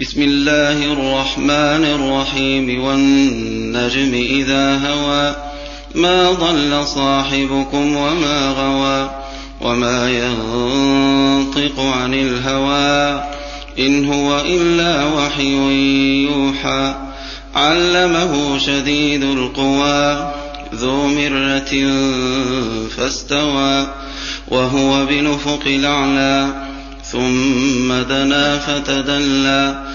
بسم الله الرحمن الرحيم والنجم إذا هوى ما ضل صاحبكم وما غوى وما ينطق عن الهوى إن هو إلا وحي يوحى علمه شديد القوى ذو مرة فاستوى وهو بنفق الأعلى ثم دنا فتدلى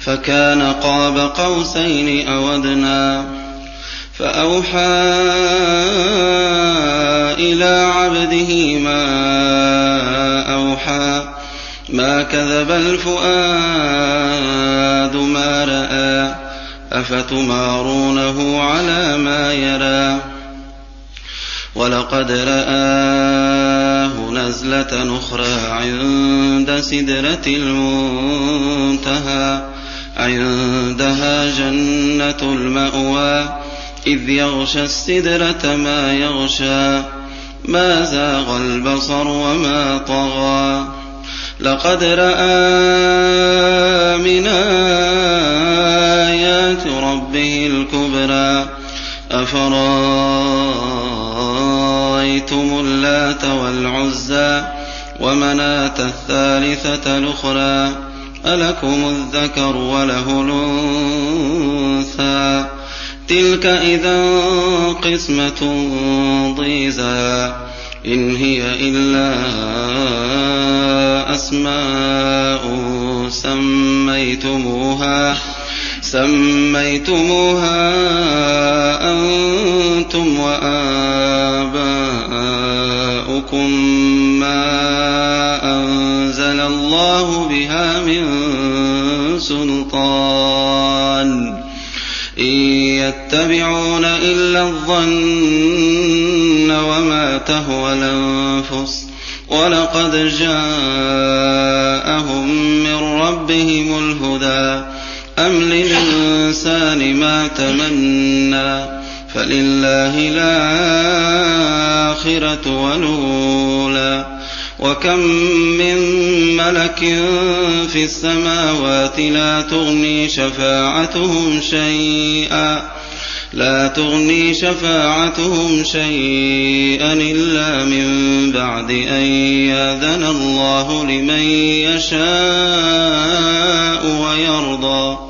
فكان قاب قوسين أو أدنى فأوحى إلى عبده ما أوحى. ما كذب الفؤاد ما رأى. أفتمارونه على ما يرى. ولقد رآه نزلة أخرى عند سدرة المنتهى. عندها جنة المأوى إذ يغشى السدرة ما يغشى. ما زاغ البصر وما طغى. لقد رأى من آيات ربه الكبرى. أفرأيتم اللات والعزى ومناة الثالثة الأخرى؟ ألكم الذكر وله الأنثى. تلك إذا قسمة ضيزى. إن هي إلا أسماء سميتموها. سميتموها أنتم وآباؤكم ما أنزل الله بها من سلطان. إن يتبعون إلا الظن وما تهوى الأنفس. ولقد جاءهم من ربهم الهدى. أم للإنسان ما تمنى. فلله الآخرة والأولى. وكم من ملك في السماوات لا تغني شفاعتهم شيئا لا تغني شفاعتهم شيئا إلا من بعد أن ياذن الله لمن يشاء ويرضى.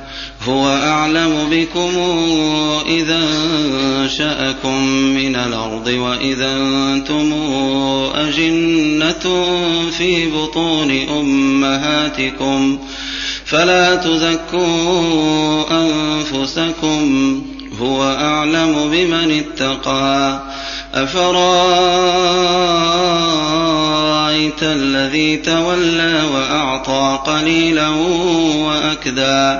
هو أعلم بكم إذا أنشأكم من الأرض وإذا أنتم أجنة في بطون أمهاتكم فلا تزكوا أنفسكم هو أعلم بمن اتقى أفرأيت الذي تولى وأعطى قليلا وأكدى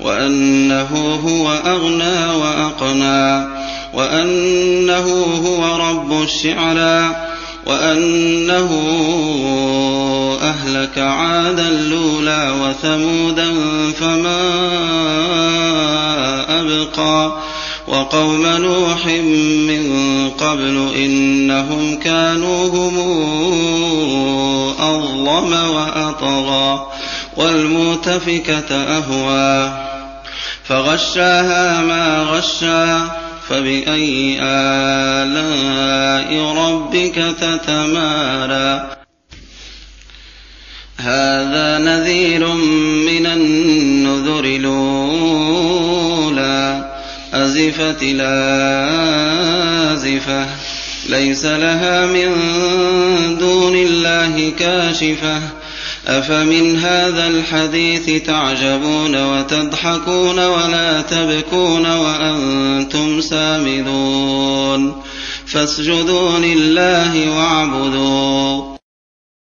وأنه هو أغنى وأقنى وأنه هو رب الشعرى وأنه أهلك عادا الأولى وثمودا فما أبقى. وقوم نوح من قبل إنهم كانوا هم أظلم وأطغى والمؤتفكة أهوى. فغشاها ما غشى فبأي آلاء ربك تتمارى. هذا نذير من النذر الأولى. أزفت الآزفة ليس لها من دون الله كاشفة. أفمن هذا الحديث تعجبون وتضحكون ولا تبكون وأنتم سامدون فاسجدوا لله واعبدوا